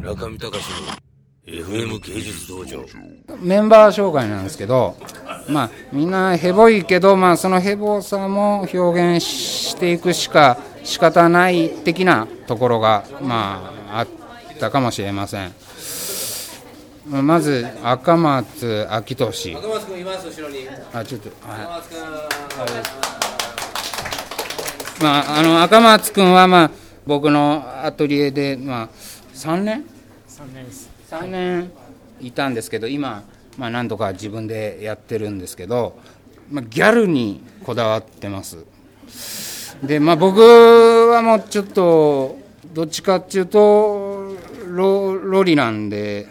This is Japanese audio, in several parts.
中見隆の FM 芸術道場。メンバー紹介なんですけど、まあ、みんなヘボいけど、まあ、そのヘボさも表現していくしか仕方ない的なところが、まあ、あったかもしれません。まず赤松昭俊赤松君います後ろに。あちょっと、はい。赤松君まあ、あの赤松君は、まあ、僕のアトリエで、まあ、3年？3年です。3年。いたんですけど今、まあ、何とか自分でやってるんですけど、まあ、ギャルにこだわってます。で、まあ、僕はもうちょっとどっちかっていうとロロリなんで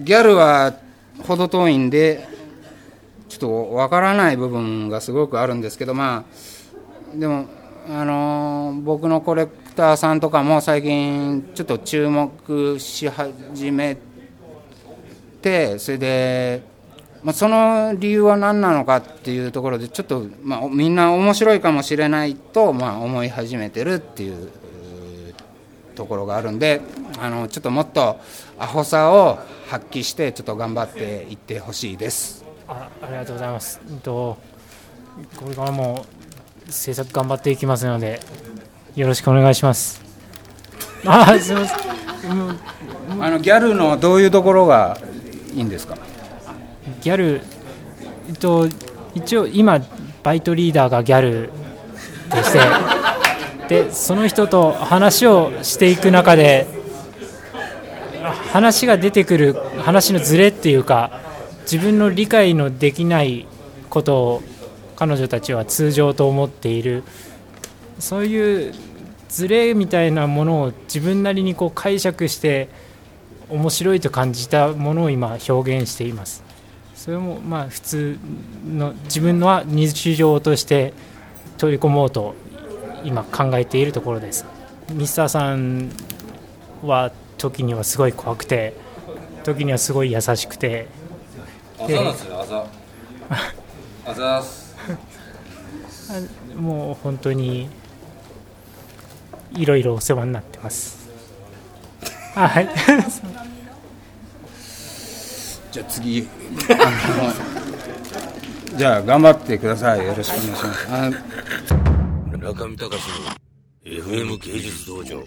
ギャルは程遠いんでちょっとわからない部分がすごくあるんですけどまあでもあの僕のコレクターさんとかも最近ちょっと注目し始めてそれで、まあ、その理由は何なのかっていうところでちょっと、まあ、みんな面白いかもしれないと、まあ、思い始めてるっていうところがあるんであのちょっともっとアホさを発揮してちょっと頑張っていってほしいです。あありがとうございます、うんと、これからも制作頑張っていきますのでよろしくお願いします。あすみません。うん。あのギャルのどういうところがいいんですか？ギャル、えっと、一応今バイトリーダーがギャルでしてでその人と話をしていく中であ話が出てくる話のズレっていうか自分の理解のできないことを彼女たちは通常と思っている。そういうズレみたいなものを自分なりにこう解釈して面白いと感じたものを今表現しています。それもまあ普通の自分の日常として取り込もうと今考えているところです。ミスターさんは時にはすごい怖くて時にはすごい優しくて。朝なんですよ朝朝っす。もう本当にいろいろお世話になってます。あはい。じゃあ次。じゃあ頑張ってください。よろしくお願いします。あ中見隆の FM 芸術道場